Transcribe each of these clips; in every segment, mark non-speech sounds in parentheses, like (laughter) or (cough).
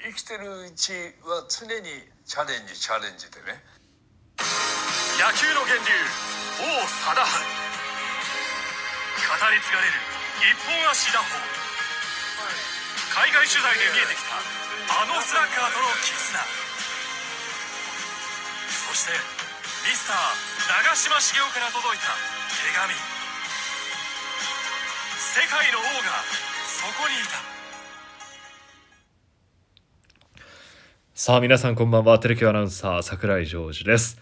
生きてるうちは常にチャレンジチャレンジでね。野球の源流王貞治。語り継がれる一本足打法。海外取材で見えてきたあのスラッガーとの絆。そしてミスター長嶋茂雄から届いた手紙。世界の王がそこにいた。さあ皆さんこんばんは。テレキュアナウンサー桜井ジョージです。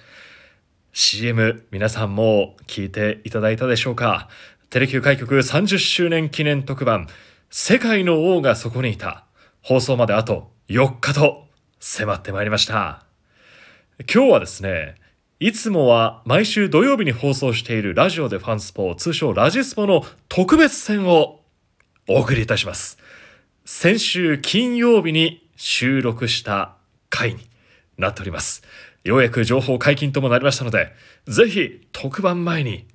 CM 皆さんも聞いていただいたでしょうか？テレキュー開局30周年記念特番世界の王がそこにいた。放送まであと4日と迫ってまいりました。今日はですねいつもは毎週土曜日に放送しているラジオでファンスポ通称ラジスポの特別編をお送りいたします。先週金曜日に収録した回になっております。ようやく情報解禁ともなりましたのでぜひ特番前に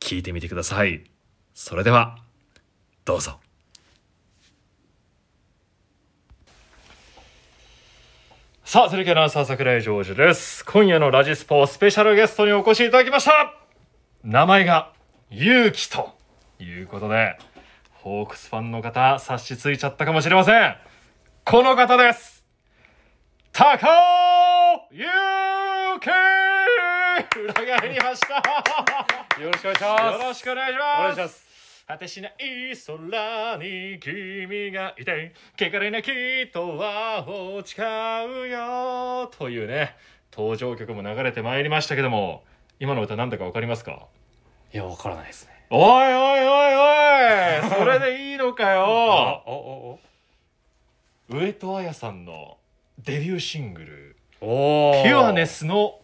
聞いてみてください。それではどうぞ。さあ、テレビアナウンサー桜井ジョージです。今夜のラジスポスペシャルゲストにお越しいただきました。名前が、ゆうきということで、ホークスファンの方、察しついちゃったかもしれません。この方です。高尾ゆうき裏返りました。よろしくお願いします。よろしくお願いしおます。願いします。果てしない空に君がいて汚れなきとはを誓うよ。というね登場曲も流れてまいりましたけども今の歌何だか分かりますか？いや、わからないですね。おいおいおいおいそれでいいのかよ。(laughs) おお上戸彩さんのデビューシングルお。「おピュアネ。ス」の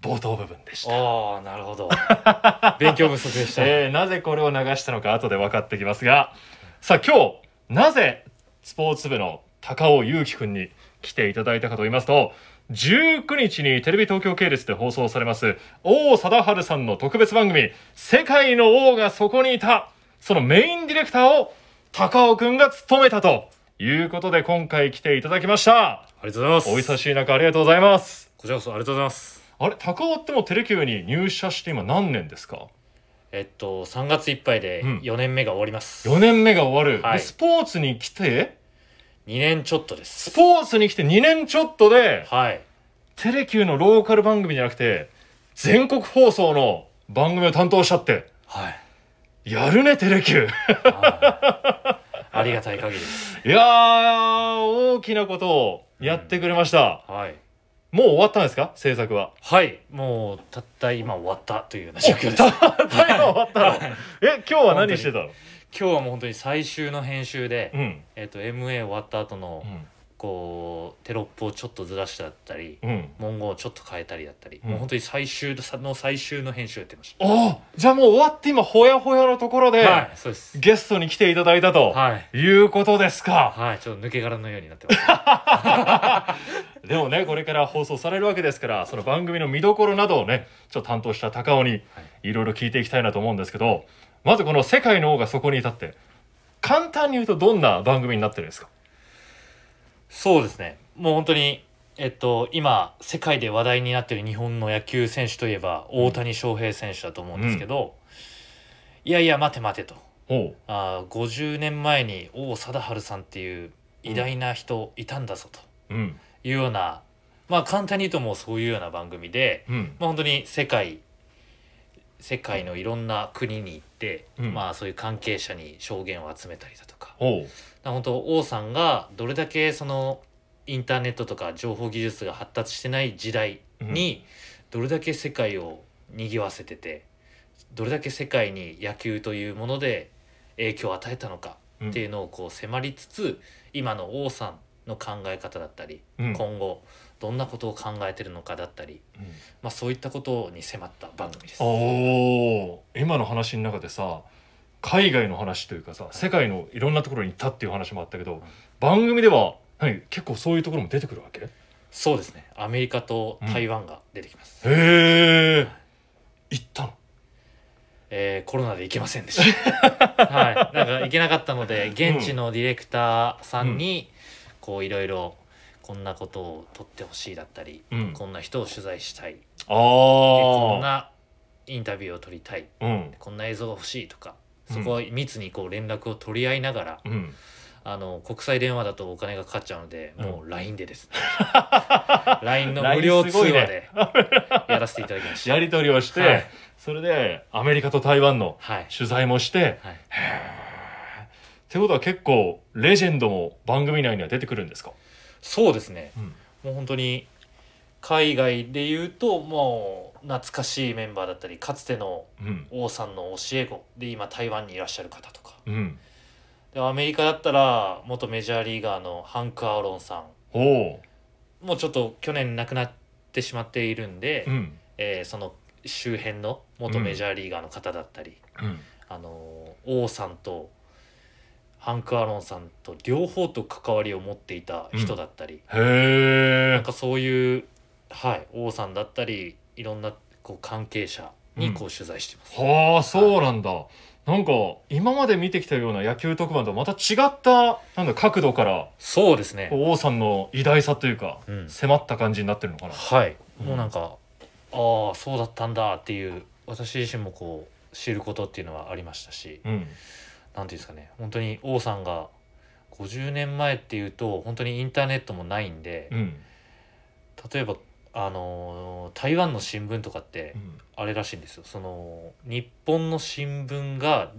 冒頭部分でしたああ、なるほど。(laughs) 勉強不足でした。えーなぜこれを流したのか後で分かってきますがさあ今日なぜスポーツ部の高尾祐樹くんに来ていただいたかと言いますと19日にテレビ東京系列で放送されます王貞治さんの特別番組「世界の王がそこにいた」そのメインディレクターを高尾くんが務めたということで今回来ていただきましたありがとうございます。お久しい中ありがとうございますこちらこそありがとうございます。あれ高尾ってもうテレキューに入社して今何年ですか？えっと、3月いっぱいでうん4年目が終わります。4年目が終わる、はいでスポーツに来て？2年ちょっとでスす。ポーツに来て2年ちょっとではい。テレキューのローカル番組じゃなくて全国放送の番組を担当しちゃってはい。やるねテレキューはいありがたい限りです。いやー大きなことをやってくれました、はい。もう終わったんですか？制作は。はい。もう、たった今終わったというような状況です。たった今終わったの？(laughs) え今日は何してたの？今日はもう本当に最終の編集で、うん。えっと、MA 終わった後の、うんこうテロップをちょっとずらしただったり、うん。文言をちょっと変えたりだったり、うん。もう本当に最終の最終の編集をやってましああじゃあもう終わって今ほやほやのところで、たはいそうです。ゲストに来ていただいたと、はい。いうことですか。はいちょっと抜け殻のようになってます。(laughs) でもねこれから放送されるわけですからその番組の見どころなどをねちょっと担当した高尾にい。ろいろ聞いていきたいなと思うんですけどまずこの「世界の王がそこにいた」って簡単に言うとどんな番組になってるんですか？そうですね。もう本当にえっと今世界で話題になっている日本の野球選手といえば大谷翔平選手だと思うんですけど、いやいや待て待てと。おう。あー50年前に王貞治さんっていう偉大な人いたんだぞと。うん。いうような、まあ簡単に言うともうそういうような番組で、うん。まあ、本当に世界世界のいろんな国に行って、うん。まあそういう関係者に証言を集めたりだとかお本当王さんがどれだけそのインターネットとか情報技術が発達してない時代にどれだけ世界を賑わせててどれだけ世界に野球というもので影響を与えたのかうん。っていうのをこう迫りつつ今の王さんの考え方だったりうん。今後どんなことを考えてるのかだったり、うん。まあ、そういったことに迫った番組です。おー。今の話の中でさ海外の話というかさ世界のいろんなところに行ったっていう話もあったけど番組では何結構そういうところも出てくるわけ？へそうですね。アメリカと台湾が出てきます、え行ったの？えーコロナで行けませんでした。(laughs) はい。なんか行けなかったので現地のディレクターさんにこういろいろこんなことを撮ってほしいだったり、うん。こんな人を取材したい。でああこんなインタビューを撮りたい。うん。こんな映像が欲しいとかうんそこは密にこう連絡を取り合いながら、うん。あの国際電話だとお金がかかっちゃうので、うん。もう LINE でですね。(laughs) LINE の無料通話で (laughs) やらせていただきました。やり取りをして、はい。それでアメリカと台湾のはい、取材もして、はい、ってことは結構レジェンドも番組内には出てくるんですか、そうですね。うん。もう本当に海外で言うともう懐かしいメンバーだったりかつてのうん。王さんの教え子。で今台湾にいらっしゃる方とか。うん、でアメリカだったら元メジャーリーガーのハンク・アーロンさん。もうちょっと去年亡くなってしまっているんで、う、うん。えーその周辺の元メジャーリーガーの方だったり、うん、あの王さんとハンク・アーロンさんと両方と関わりを持っていた人だったり、へえなんかそういう、はい、王さんだったりいろんなこう関係者にこう取材してます。はあそうなんだ。なんか今まで見てきたような野球特番とまた違ったなんだ角度からそうですね。こう王さんの偉大さというか、うん。迫った感じになってるのかな。はい、うん。もうなんかああそうだったんだっていう私自身もこう知ることっていうのはありましたし、うん。なんていうんですかね。本当に王さんが50年前っていうと本当にインターネットもないんで、うん。例えばあのー台湾の新聞とかってうん。あれらしいんですよ。その日本の新聞が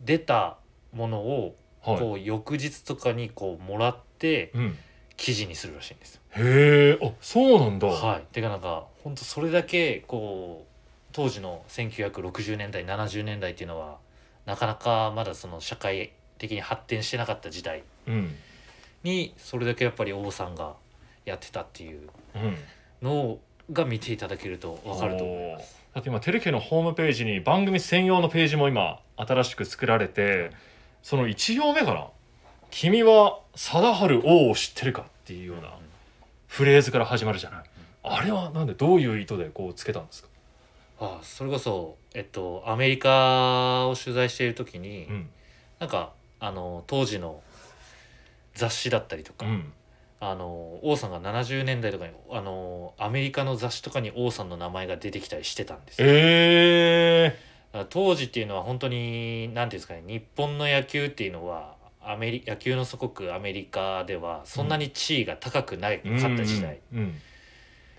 出たものをはい。こう翌日とかにこうもらってうん、記事にするらしいんですよ。へえあそうなんだ、はい、てかなんか本当それだけこう当時の1960年代70年代っていうのはなかなかまだその社会的に発展してなかった時代うん。にそれだけやっぱり王さんがやってたっていううんのが見ていただけると分かると思います。だって今テレケのホームページに番組専用のページも今新しく作られてその1行目から「君は貞治王を知ってるか?」っていうようなフレーズから始まるじゃないあれはなんでどういう意図でこうつけたんですか？あそれこそ、えっと、アメリカを取材している時に、うんなんかあの当時の雑誌だったりとか、うんあの王さんが70年代とかにあのアメリカの雑誌とかに王さんの名前が出てきたりしてたんですよ。えだから当時っていうのは本当に何ていうんですかね日本の野球っていうのはアメリ野球の祖国アメリカではそんなに地位が高くないー、かった時代、うん。うん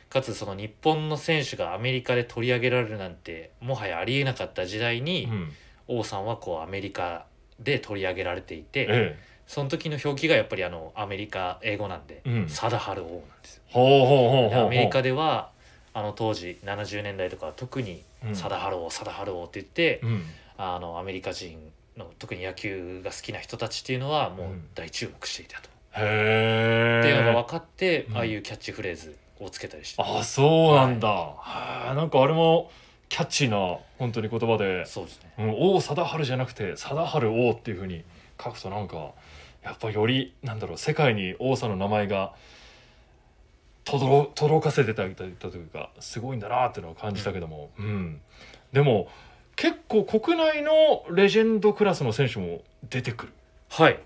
かつその日本の選手がアメリカで取り上げられるなんてもはやありえなかった時代に、うん。王さんはこうアメリカで取り上げられていて、えその時の表記がやっぱりあのアメリカ英語なんで貞治王なんですよ。ほうほうほうほうでほう。アメリカではあの当時70年代とかは特にうん。貞治王貞治王って言って、うん。あのアメリカ人の特に野球が好きな人たちっていうのはもううん。大注目していたと、へえっていうのが分かって、うん。ああいうキャッチフレーズをつけたりして。あそうなんだ、はあなんかあれもキャッチーな本当に言葉で。そうですね。うん、王貞治じゃなくて貞治王っていうふうに書くとなんかやっぱよりなんだろう世界に王さんの名前が届届かせてたというかすごいんだなっていうのを感じたけども、うん。でも結構国内のレジェンドクラスの選手も出てくる。はい。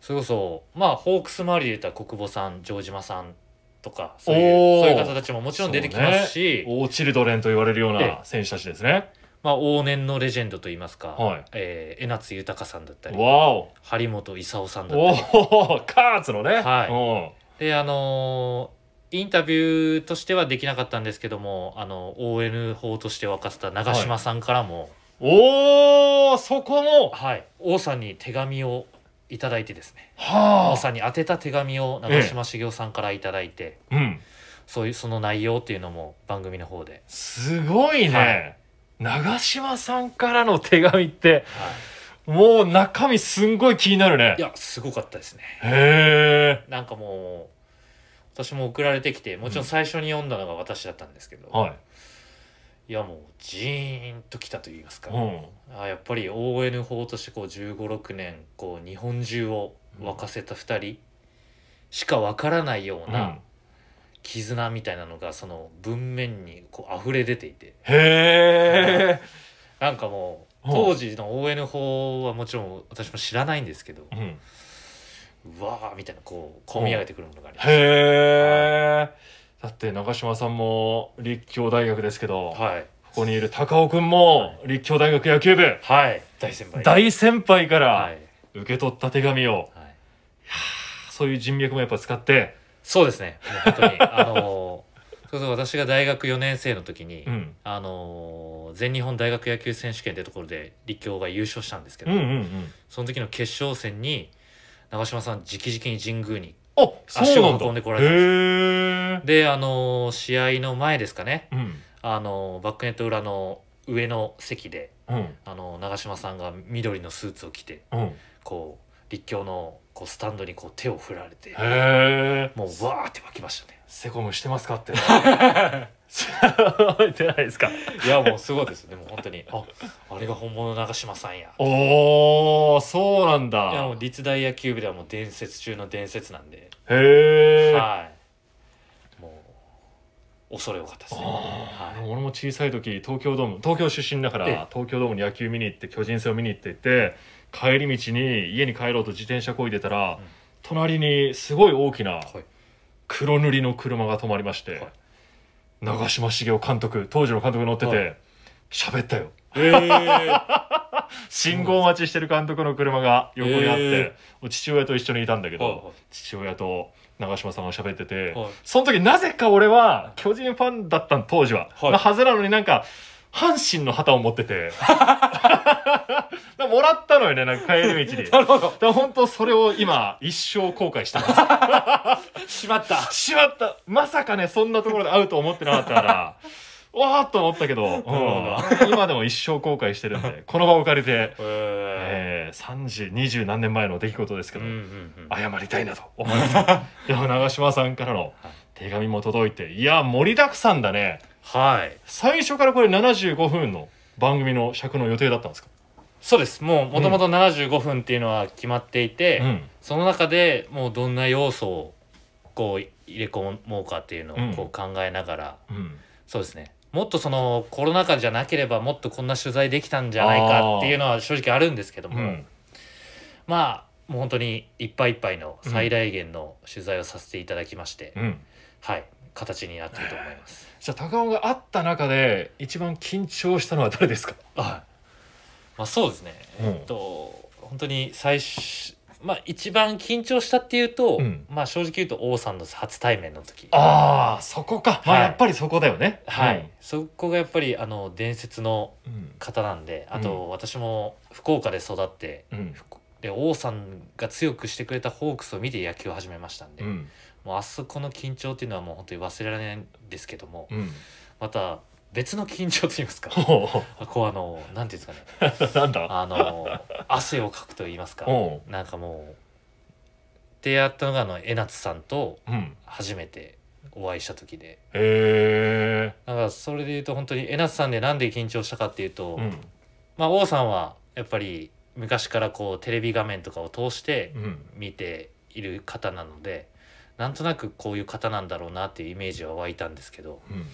それこそまあホークス周りで言ったら国母さん城島さんとかそういうそういう方たちももちろん出てきますし、オーチルドレンと言われるようええ。な選手たちですね。まあ、往年のレジェンドといいますか、はい。えー江夏豊さんだったりわお。張本勲さんだったおり。おカーツのね。はい。であのーインタビューとしてはできなかったんですけどもあの ON 法として沸かせた長嶋さんからも、うん、おおそこも。はい。王さんに手紙をいただいてですね。は王さんに宛てた手紙を長嶋茂雄さんからいただいて、あうん。そういうその内容っていうのも番組の方で、すごいね、はい長嶋さんからの手紙ってはもう中身すんごい気になるね。い、いやすごかったですね。へえなんかもう私も送られてきてもちろん最初に読んだのが私だったんですけど、はい。いやもうジーンときたと言いますか、うん。あやっぱり ON 法としてこう1 5 6年こう日本中を沸かせた2人しかわからないよううん。な絆みたいなのがその文面にこう溢れ出ていて。へえなんかもうう。ん当時の ON 法はもちろん私も知らないんですけどうん。うわーみたいなこう込み上げてくるものがあります。へえだって長嶋さんも立教大学ですけど、はい。ここにいる高尾くんも立教大学野球部。はい。大先輩。大先輩かはらい、受け取った手紙を。はい、そういう人脈もやっぱ使ってそうですね。もう本当に。(laughs) あのーそうそう私が大学4年生の時に、うん。あのー全日本大学野球選手権ってところで立教が優勝したんですけど、うんうんうん。その時の決勝戦に長嶋さん直々に神宮に足を運んでこられたんです。であのー試合の前ですかね。うん。あのーバックネット裏の上の席でうん。あのー長嶋さんが緑のスーツを着てうん。こう立教のこうスタンドにこう手を振られてへえもうわーって湧きましたね。セコムしてますかって。(laughs) 覚えてないですか？いやもうすごいですでも本当にああれが本物の長嶋さんや。おーそうなんだ。いやもう立大野球部ではもう伝説中の伝説なんで。へえはい。もう恐れ多かったですね。はい。俺も小さい時東京ドーム東京出身だからええ。東京ドームに野球見に行って巨人戦を見に行っていて帰り道に家に帰ろうと自転車こいでたら、ん。隣にすごい大きなはい。黒塗りの車が止まりまして、はい。長嶋茂雄監督当時の監督が乗ってはて喋、ったよ。ええ (laughs) 信号待ちしてる監督の車が横にあって、え父親と一緒にいたんだけど、はいはい。父親と長嶋さんが喋ってて、はい。その時なぜか俺は巨人ファンだったの当時は、はい。のはずなのになんか阪神の旗を持ってて。(laughs) もらったのよねなんか帰り道に。(laughs) なるほど。ら本当それを今一生後悔してます。(laughs) しまった。しまった。まさかねそんなところで会うと思ってなかったから。わーっと思ったけど、うん。ほ今でも一生後悔してるんでこの場を借りて、ええー、30、20何年前の出来事ですけど、謝りたいなと思います。でも長嶋さんからの手紙も届いて。いや盛りだくさんだねはい。最初からこれ75分の番組の尺の予定だったんですか？そうです。もうもともと75分っていうのは決まっていて、うん。その中でもうどんな要素をこう入れ込もうかっていうのうんをこう考えながら、うん。そうですね。もっとそのコロナ禍じゃなければもっとこんな取材できたんじゃないかっていうのは正直あるんですけども、うん。まあもう本当にいっぱいいっぱいの最大限の取材をさせていただきまして、うん。はい。形になっていると思います。じゃあ高尾が会った中で一番緊張したのは誰ですか？はい。まあそうですね、うん。えっと本当に最初まあ一番緊張したっていうと、うん。まあ正直言うと王さんの初対面の時。ああそこか。まあはい。やっぱりそこだよね。はい、そこがやっぱりあの伝説のうん。方なんであと、う私も福岡で育ってうん。で王さんが強くしてくれたホークスを見て野球を始めましたんで、うんもうあそこの緊張っていうのはもう本当に忘れられないんですけども、うん。また別の緊張といいますか。ほ (laughs) こうあのなんていうんですかね。(laughs) あの汗をかくと言いますか。おなんかもう出会ったのがあの江夏さんとうん。初めてお会いした時で。へえだからそれで言うと本当に江夏さんでなんで緊張したかっていうと、うん。まあ王さんはやっぱり昔からこうテレビ画面とかを通してうん。見ている方なのでなんとなくこういう方なんだろうなっていうイメージは湧いたんですけどうん。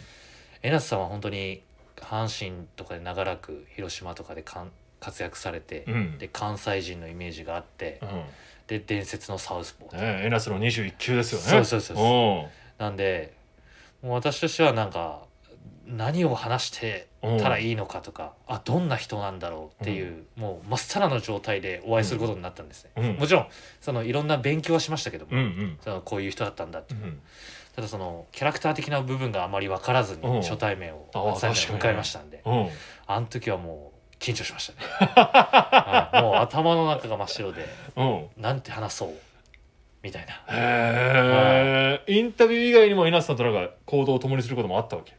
江夏さんは本当に阪神とかで長らく広島とかでかん活躍されて、うん。で関西人のイメージがあって、うん。で伝説のサウスポー、ねエナスの21球ですよね。そうそうそう。なんでもう私としてはなんか何を話してたらいいのかとか、あどんな人なんだろうっていう、もうまっさらの状態でお会いすることになったんですね、うん。もちろんそのいろんな勉強はしましたけども、そのこういう人だったんだって。いう、うん。ただそのキャラクター的な部分があまり分からずにうん。初対面を初対迎えましたんでうん。あの時はもう緊張しましたね、(laughs) はい、もう頭の中が真っ白でうん。なんて話そうみたいな。へえインタビュー以外にも稲瀬さんとなんか行動を共にすることもあったわけ？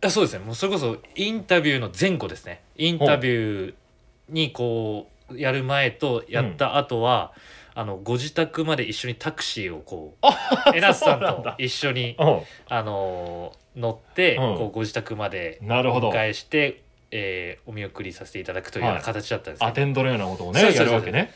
あそうですね。もうそれこそインタビューの前後ですね。インタビューにこうやる前とやった後は、あのご自宅まで一緒にタクシーをこう (laughs) エナスさんと一緒にうあのー乗って、うん。こうご自宅までお迎えして、えーお見送りさせていただくというような形だったんですけど、アテンドのようなことをねやるわけね。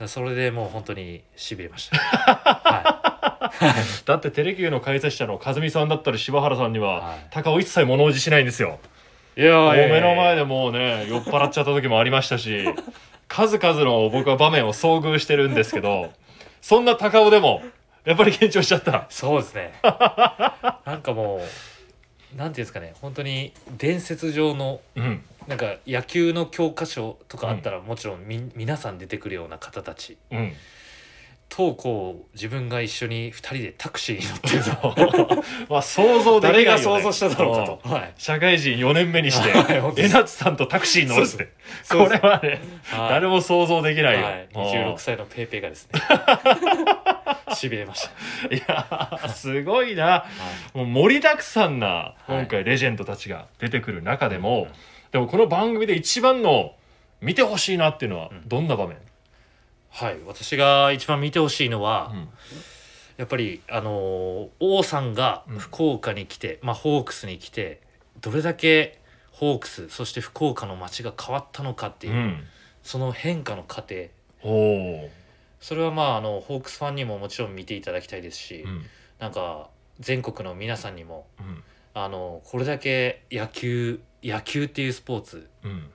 うん。それでもう本当にしびれました、(laughs) は (laughs) だってテレキューの解説者の和美さんだったり柴原さんには、はい。高尾一切物おじしないんですよ。い、いやもう目の前でもうね酔っ払っちゃった時もありましたし (laughs) 数々の僕は場面を遭遇してるんですけどそんな高尾でもやっぱり緊張しちゃった。そうですね。(laughs) なんかもうなんていうんですかね本当に伝説上のうん。なんか野球の教科書とかあったらもちろんみ皆さん出てくるような方たち。うんとこう自分が一緒に2人でタクシーに乗ってる (laughs) まあ想像できないよ、ね、誰が想像しただろうかと、はい、社会人4年目にして (laughs) はい江夏さんとタクシーに乗るって。これはねはい。誰も想像できないよ、はい、26歳のペイペイがですね。(laughs) しびれました、いやーすごいな。もう盛りだくさんな今回レジェンドたちが出てくる中でも、でもこの番組で一番の見てほしいなっていうのはうん。どんな場面、はい。私が一番見てほしいのは、うん。やっぱりあのー王さんがうん。福岡に来て、まあ、ホークスに来てどれだけホークスそして福岡の街が変わったのかっていう、うん。その変化の過程。おー。それはまああのホークスファンにももちろん見ていただきたいですし、うん。なんか全国の皆さんにもうん。あのこれだけ野球野球っていうスポーツうん。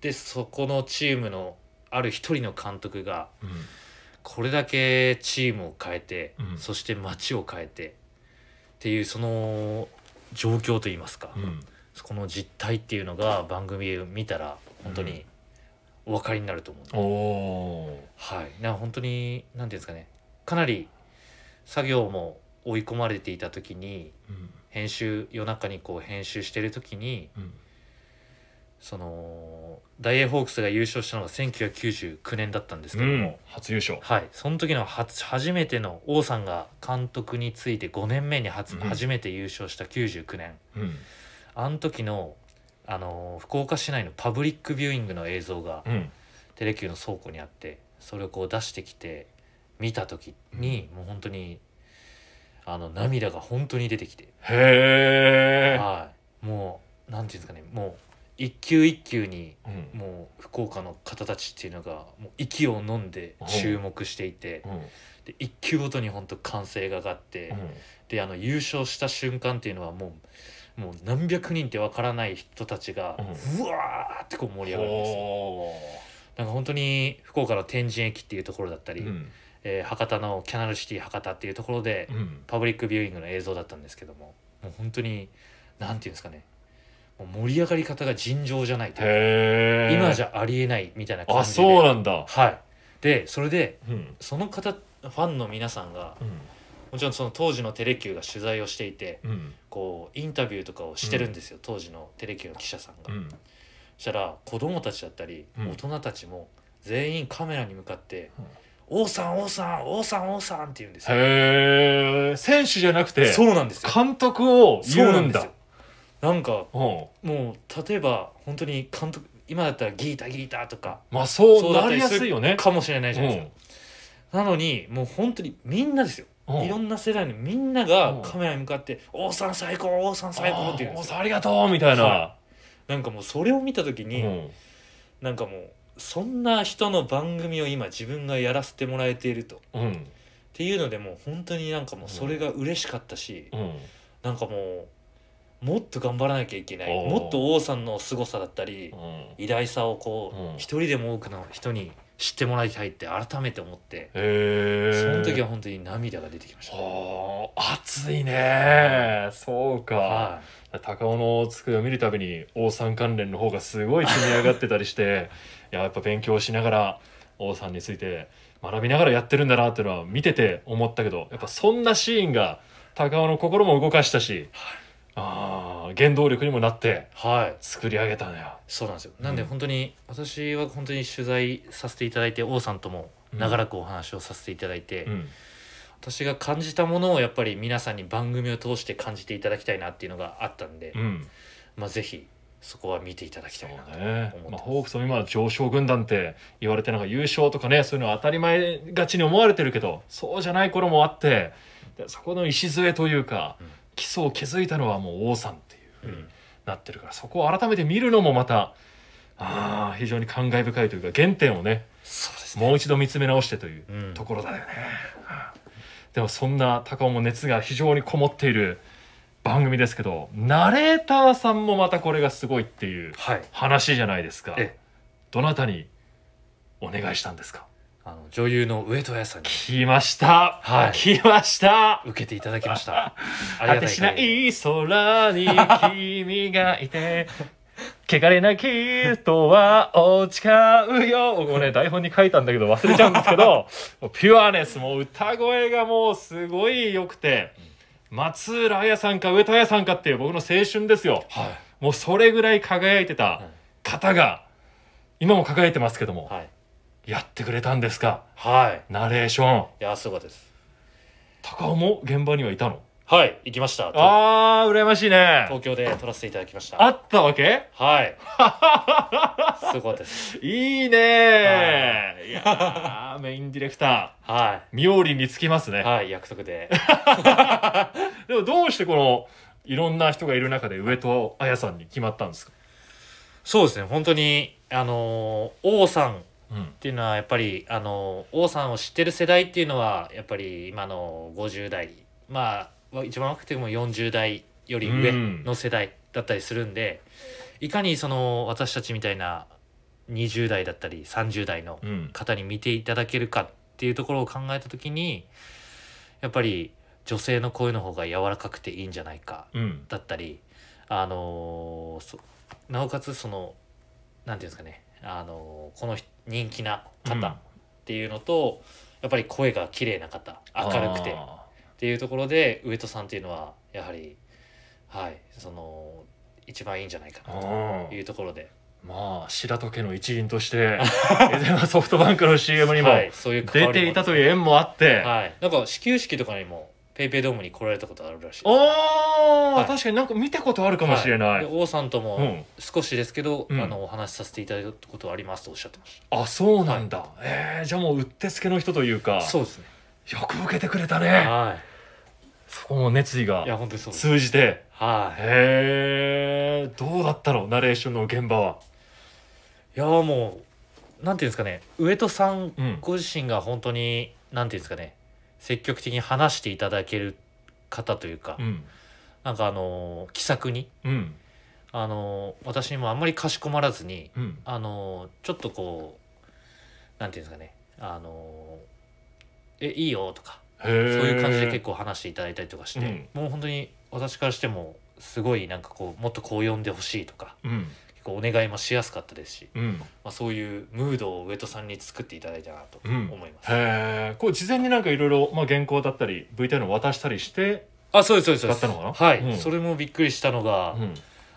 でそこのチームのある一人の監督がうん。これだけチームを変えて、うん。そして街を変えてっていうその状況といいますか、うん。そこの実態っていうのが番組を見たら本当にお分かりになると思う、おー。はい。な本当に何ていうんですかね。かなり作業も追い込まれていた時にうん。編集夜中にこう編集してる時にうんその大英ホークスが優勝したのが1999年だったんですけども、うん初優勝。はい、その時の初初めての王さんが監督について5年目に初,、うん。初めて優勝した99年。うん。あの時の、あのー福岡市内のパブリックビューイングの映像がうん。テレキューの倉庫にあってそれをこう出してきて見た時に、もう本当にあの涙が本当に出てきて、へえはい、もうなんていうんですかね。もう一球一球にうん。もう福岡の方たちっていうのがもう息を飲んで注目していて。うん。で一球ごとに本当歓声が上がって、うん。であの優勝した瞬間っていうのはもうもう何百人ってわからない人たちが、ううわーってこう盛り上がるんですよ。おなんか本当に福岡の天神駅っていうところだったり、えー博多のキャナルシティ博多っていうところで、うん。パブリックビューイングの映像だったんですけどももう本当になんていうんですかね盛り上がり方が尋常じゃないとい今じゃありえないみたいな感あじで。そうなんだ。はい。でそれでうん。その方ファンの皆さんがうん。もちろんその当時のテレキューが取材をしていてうん。こうインタビューとかをしてるんですよ、当時のテレキューの記者さんが。うん。そしたら子供たちだったりうん。大人たちも全員カメラに向かってうん「王さん王さん王さん王さん」って言うんですよ。へえ選手じゃなくてそうなんですよ。監督を言うんだなんかうん。もう例えば本当に監督今だったらギータギータとかまあそうなりやすいよね。かもしれないじゃないですか。なのにもう本当にみんなですよ。うん。いろんな世代のみんながカメラに向かって「王さん最高王さん最高」って言うんですよ。あーありがとうみたいな。はなんかもうそれを見た時に、うん。なんかもうそんな人の番組を今自分がやらせてもらえていると。っうん。ていうのでもう本当になんかもうそれが嬉しかったし、うん。なんかもうもっと頑張らなきゃいけない。もっと王さんの凄さだったりうん。偉大さをこうん。う一人でも多くの人に知ってもらいたいって改めて思ってその時は本当に涙が出てきました。はあ熱いね。そうか。は高尾の机を見るたびに王さん関連の方がすごい積み上がってたりして (laughs) いややっぱ勉強しながら王さんについて学びながらやってるんだなっていうのは見てて思ったけどやっぱそんなシーンが高尾の心も動かしたし、あー原動力にもなってい、はい、作り上げたのよ。そうなんですよ。なんでうん。本当に私は本当に取材させていただいて王さんとも長らくお話をさせていただいて、うん。私が感じたものをやっぱり皆さんに番組を通して感じていただきたいなっていうのがあったんで、うん。まあぜひそこは見ていただきたいなとね。まあ、ホークスも今上昇軍団って言われてなんか優勝とかねそういうのは当たり前がちに思われてるけどそうじゃない頃もあってでそこの礎というか、うん基礎を築いたのはもう王さんっていうふうにうんなってるから、そこを改めて見るのもまたあー非常に感慨深いというか原点をねそうですね。もう一度見つめ直してといううん。ところだよね。うんでもそんな高尾も熱が非常にこもっている番組ですけどナレーターさんもまたこれがすごいっていうはい。話じゃないですか。ええ。どなたにお願いしたんですか？あの女優の上戸彩さんに。来ました。はい。来ました。受けていただきました。(laughs) あり果がたいてしな限りい空に君がいて、(laughs) 汚れなき人は落ちかうよ。もうね、台本に書いたんだけど忘れちゃうんですけど、(laughs) もうピュアネス、もう歌声がもうすごい良くて、松浦彩さんか上戸彩さんかっていう僕の青春ですよ。はい。もうそれぐらい輝いてた方が、今も輝いてますけども、はいやってくれたんですか？はい。ナレーション。いやすごかったです。高尾も現場にはいたの？はい行きました。あー、羨ましいね。東京で撮らせていただきました。あったわけ？はい。(laughs) すごかったです。いいね。い。やーメインディレクタはー妙利につきますね、いはい約束で。(laughs) でもどうしてこのいろんな人がいる中で上戸彩さんに決まったんですか？そうですね。本当にあのー王さんっていうのはやっぱりあの王さんを知ってる世代っていうのはやっぱり今の50代まあ一番若くても40代より上の世代だったりするんで、いかにその私たちみたいな20代だったり30代の方に見ていただけるかっていうところを考えた時にやっぱり女性の声の方が柔らかくていいんじゃないかだったりあのそなおかつそのなんていうんですかねあのこの人人気な方っていうのと、やっぱり声が綺麗な方明るくてっあていうところで上戸さんっていうのはやはりはいその一番いいんじゃないかなとー。いうところで、まあ白戸家の一員として (laughs) ソフトバンクの CM にもはい、そういう関出ていたという縁もあって、はい、なんか始球式とかにもペイペイドームに来られたことあるらしい。ですおー、はい。確かになんか見たことあるかもしれない、で王さんともうん。少しですけど、うん。あのお話しさせていただいたことありますとおっしゃってました。あそうなんだ、えー、じゃあもううってつけの人というか。そうですね。よく受けてくれたね。はそこも熱意いいやが本当にそうです。通じて。はい。へえどうだったの？ナレーションの現場は。いやもうなんていうんですかね。上戸さんうん。ご自身が本当になんていうんですかね積極的に話していただける方というか、うん。なんかあの気さくにうん。あの私にもあんまりかしこまらずにうん。あのちょっとこうなんていうんですかねあのえいいよとかそういう感じで結構話していただいたりとかして、うん。もう本当に私からしてもすごいなんかこうもっとこう呼んでほしいとかお願いもしやすかったですし、うん。まあ、そういうムードを上戸さんに作っていただいたなとうん。思います、へえこう事前になんかいろいろまあ原稿だったり VTR を渡したりしてあそうですそうです。そうですだったのかな？はい、うん。それもびっくりしたのが、うん。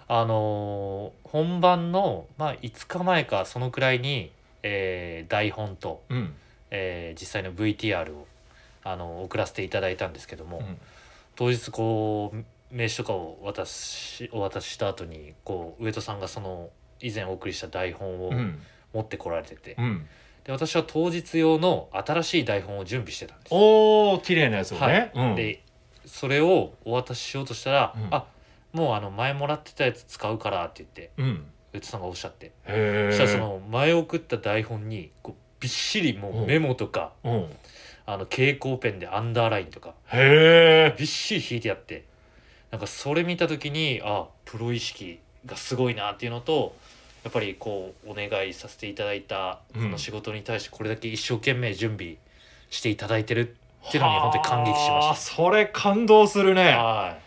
あのー本番の、まあ、5日前かそのくらいに、えー台本と、うん。えー実際の VTR をあの送らせていただいたんですけども、うん。当日こう名刺とかを渡しお渡しした後にこう上戸さんがその以前お送りした台本をうん。持ってこられてて、うん。で私は当日用の新しい台本を準備してたんです。おお綺麗なやつをはね、い。うん。でそれをお渡ししようとしたら「うん。あもうあの前もらってたやつ使うから」って言ってうん。上戸さんがおっしゃって。へえそしたらその前送った台本にこうびっしりもうメモとか、うん。あの蛍光ペンでアンダーラインとかへえびっしり引いてあってなんかそれ見た時にあプロ意識がすごいなっていうのとやっぱりこうお願いさせていただいたこの仕事に対してこれだけ一生懸命準備していただいてるっていうのに本当に感激しまはあしそれ感動するねた。は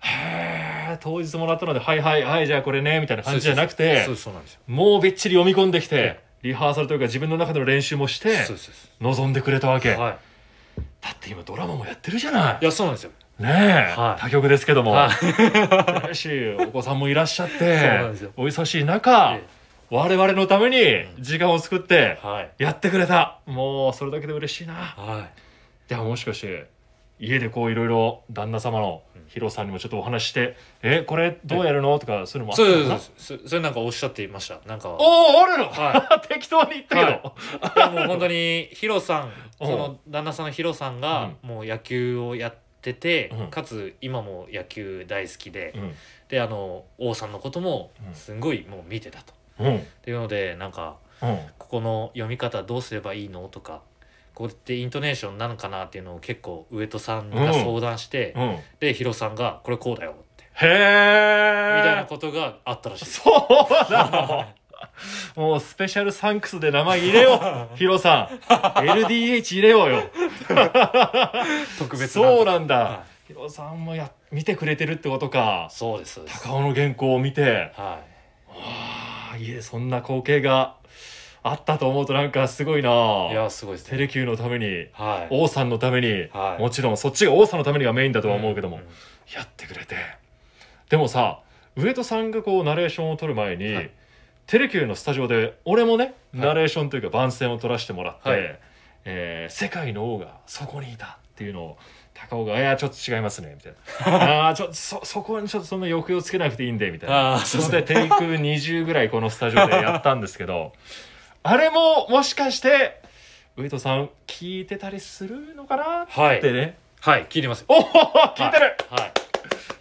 へえ当日もらったのではいはいはいじゃあこれねみたいない感じじゃなくてそうそうなんですよ。もうびっちり読み込んできてえリハーサルというか自分の中での練習もして臨んでくれたわけだはい。って今ドラマもやってるじゃないいやそうなんですよ。ねえ、はい。他局ですけども、はい。だしお子さんもいらっしゃってお忙しい中、え我々のために時間を作ってはい。やってくれた。もうそれだけで嬉しいな。はい。でももしかして家でこういろいろ旦那様のヒロさんにもちょっとお話しして「えこれどうやるの?」とかそういうのもあったそうそうそそれなんかおっしゃっていました。なんか。おおあるの、は (laughs) 適当に言ったけど、はい。いやもう本当にヒロさん (laughs) う。んその旦那さんのヒロさんがもう野球をやってて、うん。かつ今も野球大好きで、うん。であの王さんのこともうん。すんごいもう見てたと。うん。っていうのでなんかうん。ここの読み方どうすればいいのとかこれってイントネーションなのかなっていうのを結構上戸さんが相談して、うん。でヒロさんが「これこうだよ」って。みたいなことがあったらしい。です。そうなの？もうスペシャルサンクスで名前入れよう。(laughs) ヒロさん。LDH 入れようよ。(laughs) 特別そうなんだ、はヒロさんもや見てくれてるってことか。そうです高尾の原稿を見て。はああいえそんな光景があったと思うとなんかすごいな。いいやすごいですね。テレキューのためにはい。王さんのために、はい。もちろんそっちが王さんのためにがメインだとは思うけども、ん。ん。やってくれて。でもさ上戸さんがこうナレーションを取る前に、はいテレキューのスタジオで俺もね、い。ナレーションというか番宣を取らせてもらって、はい。えー世界の王がそこにいたっていうのを高尾が「いやちょっと違いますね」みたいな「(laughs) あーちょっとそそこにちょっとそんな抑揚つけなくていいんで」みたいな。ああそれでテイク20ぐらいこのスタジオでやったんですけど (laughs) あれももしかして上戸さん聞いてたりするのかな？はい。ってね。はい聞いてます。おお聞いてる、はい。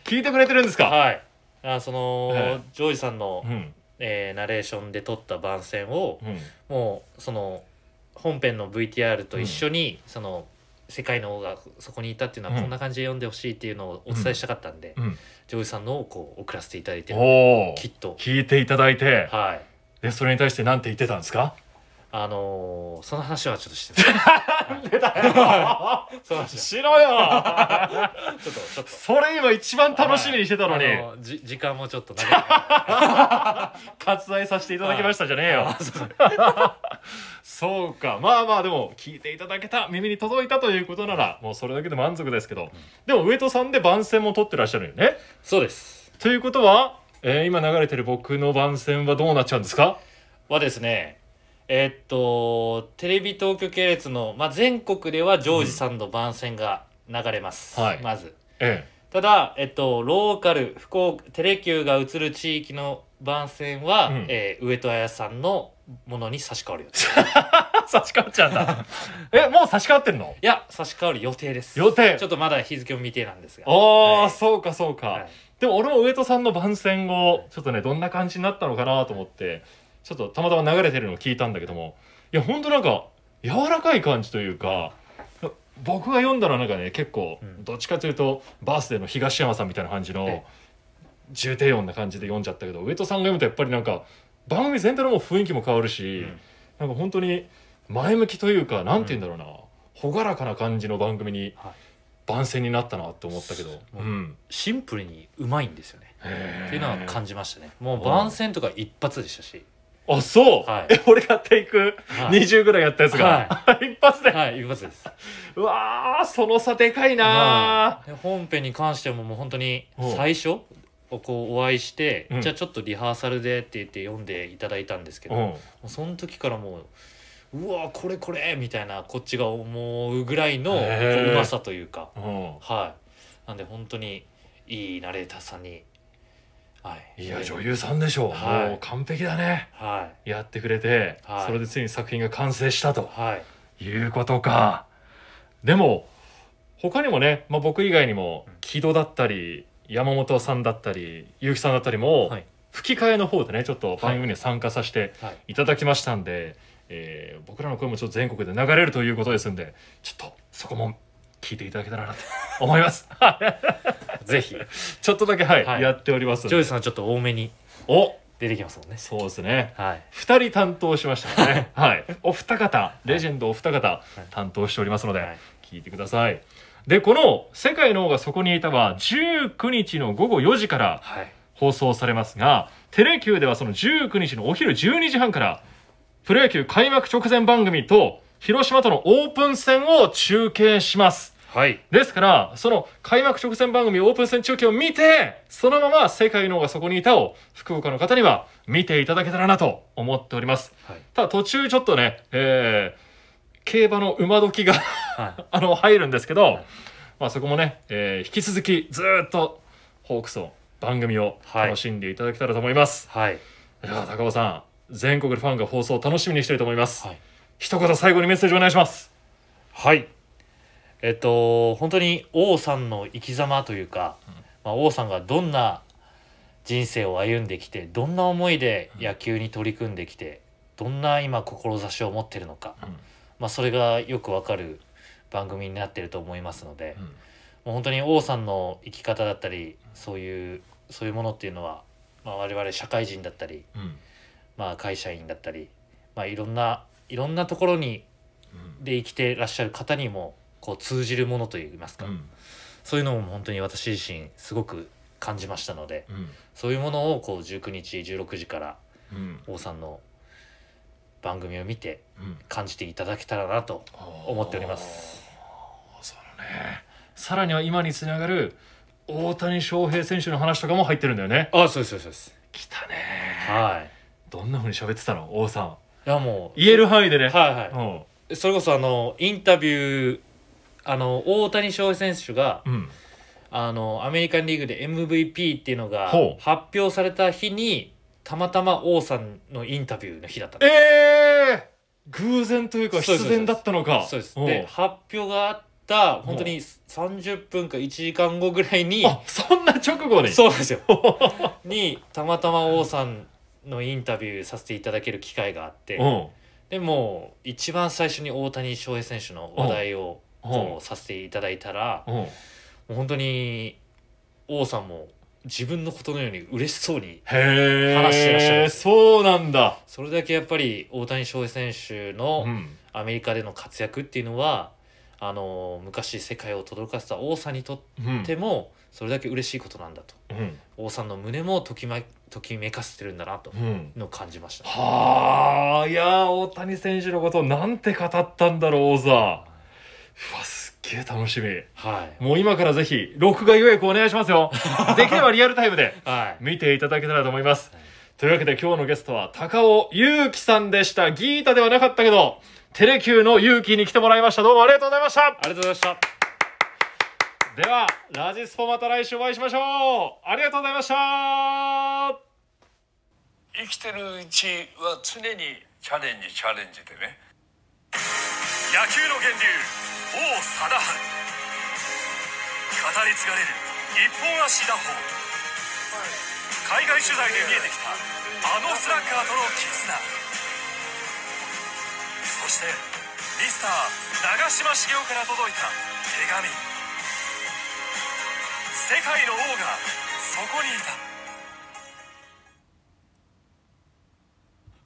聞いてくれてるんですか、はい。あその、はいジョージさんの、うんえーナレーションで撮った番宣をうん。もうその本編の VTR と一緒に、その世界の王がそこにいたっていうのはうん。こんな感じで読んでほしいっていうのをお伝えしたかったんで、うん。ジョージさんのをこう送らせていただいてきっと。聞いていただいて、はい。でそれに対して何て言ってたんですか？あのーその話はちょっとしてないなんでだよ。そのしろよ。ちょっとちょっと。それ今一番楽しみにしてたのに、あのじ時間もちょっと長い。(laughs) 割愛させていただきましたじゃねえよ。あそう。か。まあまあでも聞いていただけた耳に届いたということならもうそれだけで満足ですけど、でも上戸さんで番宣も取ってらっしゃるよね。そうです。ということは、えー今流れてる僕の番宣はどうなっちゃうんですか？はですねえーっとテレビ東京系列の、まあ、全国ではジョージさんの番宣が流れます、はい。まず。えただ、えっと、ローカル福岡テレキューが映る地域の番宣は、うん。えー上戸彩さんのものに差し替わるよえ (laughs) 差し替わっちゃうんだえもう差し替わってるの？いや差し替わる予定です。予定。ちょっとまだ日付を未定なんですが。ああ、はい。そうかそうか、はい。でも俺も上戸さんの番宣をちょっとねどんな感じになったのかなと思ってちょっとたまたま流れてるのを聞いたんだけどもいやほんとなんか柔らかい感じというか僕が読んだのはなんかね結構うん。どっちかというとバースデーの東山さんみたいな感じえの重低音な感じで読んじゃったけど上戸さんが読むとやっぱりなんか番組全体のもう雰囲気も変わるし、うん。なんか本当に前向きというかなんて言うんだろうな、朗らかな感じの番組にはい。番宣になったなって思ったけど、ううん、シンプルにうまいんですよね。っていうのは感じましたね。もう番宣とか一発でしたしあそう、はい。え俺がテイクはい。20ぐらいやったやつが、(laughs) 一発で、はい一発です。(laughs) うわーその差でかいな本編に関してももう本当にう。ん最初こうお会いして、うん。じゃあちょっとリハーサルでって言って読んでいただいたんですけど、うん。もうその時からもううわこれこれみたいなこっちが思うぐらいのうまさというか。うん。はい。なんで本当にいいナレーターさんにはい。いや女優さんでしょう、はい。もう完璧だね。はい。やってくれて、はい。それでついに作品が完成したと。はい。いうことか。でも他にもね、まあ、僕以外にも木戸だったり山本さんだったり結城さんだったりも、はい。吹き替えの方でねちょっと番組に参加させてはい。いただきましたんで、えー僕らの声もちょっと全国で流れるということですんでちょっとそこも聞いていただけたらなと思います。(laughs) ぜひ。ちょっとだけはい、はい。やっておりますジョイさんはちょっと多めに。お。出てきますもんね。そうですね。はい。2人担当しましたね。(laughs) はい。お二方レジェンドお二方い。担当しておりますので、はい。聞いてください。でこの「世界の王がそこにいた」は19日の午後4時からはい。放送されますがテレキューではその19日のお昼12時半からプロ野球開幕直前番組と広島とのオープン戦を中継しますはい。ですからその開幕直前番組オープン戦中継を見てそのまま「世界の王がそこにいた」を福岡の方には見ていただけたらなと思っております。はい。ただ途中ちょっとね、えー競馬の馬時がはい。(laughs) あの入るんですけど、い。まあ、そこもね、えー引き続きずーっとホークスの番組をはい。楽しんでいただけたらと思います、はい。い、やー高尾さん全国でファンが放送を楽しみにしていると思います、はい。一言最後にメッセージお願いします。はいえっと本当に王さんの生き様というか、まあ、王さんがどんな人生を歩んできてどんな思いで野球に取り組んできてどんな今志を持ってるのか、うん。まあ、それがよくわかる番組になってると思いますので、もう本当に王さんの生き方だったりそういうそういうものっていうのは、まあ、我々社会人だったり、うん。まあ、会社員だったり、まあ、いろんないろんなところにで生きてらっしゃる方にもこう通じるものといいますか、うん。そういうのも本当に私自身すごく感じましたのでうん。そういうものをこう19日16時からうん。王さんの番組を見てうん。感じていただけたらなと思っております。そうだね。さらには今につながる大谷翔平選手の話とかも入ってるんだよね。あそうですそうです来たね。はい。どんなふうに喋ってたの？王さん。いやもう言える範囲でね。はいはい。うん。それこそあのインタビューあの大谷翔平選手がうん。あのアメリカンリーグで MVP っていうのがほう。発表された日にたまたま王さんのインタビューの日だったええ偶然というかそうです必然だったのか。そうです。んで発表があった本当に30分か1時間後ぐらいにあそんな直後に？そうなんですよ。(laughs) にたまたま王さんのインタビューさせていただける機会があって。う。んでもう一番最初に大谷翔平選手の話題をさせていただいたらうん。もう本当に王さんも自分のことのように嬉しそうに話してらっしゃる。そうなんだ。それだけやっぱり大谷翔平選手のうん。アメリカでの活躍っていうのはあの昔世界を轟かせた王さんにとうんってもそれだけ嬉しいことなんだと。うん。王さんの胸もとき,、ま、ときめかせてるんだなとうん。のを感じました、はあいやー大谷選手のことをなんて語ったんだろう王座。うわすっげえ楽しみ。はい。もう今からぜひ録画予約お願いしますよ。(laughs) できればリアルタイムで。はい。見ていただけたらと思います。というわけで今日のゲストは高尾祐樹さんでした。ギータではなかったけどテレキューの勇気に来てもらいました。どうもありがとうございました。ありがとうございました。ではラジスポまた来週お会いしましょう。ありがとうございました。生きてるうちは常にチャレンジチャレンジでね。野球の源流王貞治。語り継がれる一本足打法。海外取材で見えてきたあのスラッガーとの絆。そしてミスター長嶋茂雄から届いた手紙。世界の王がそこにいた。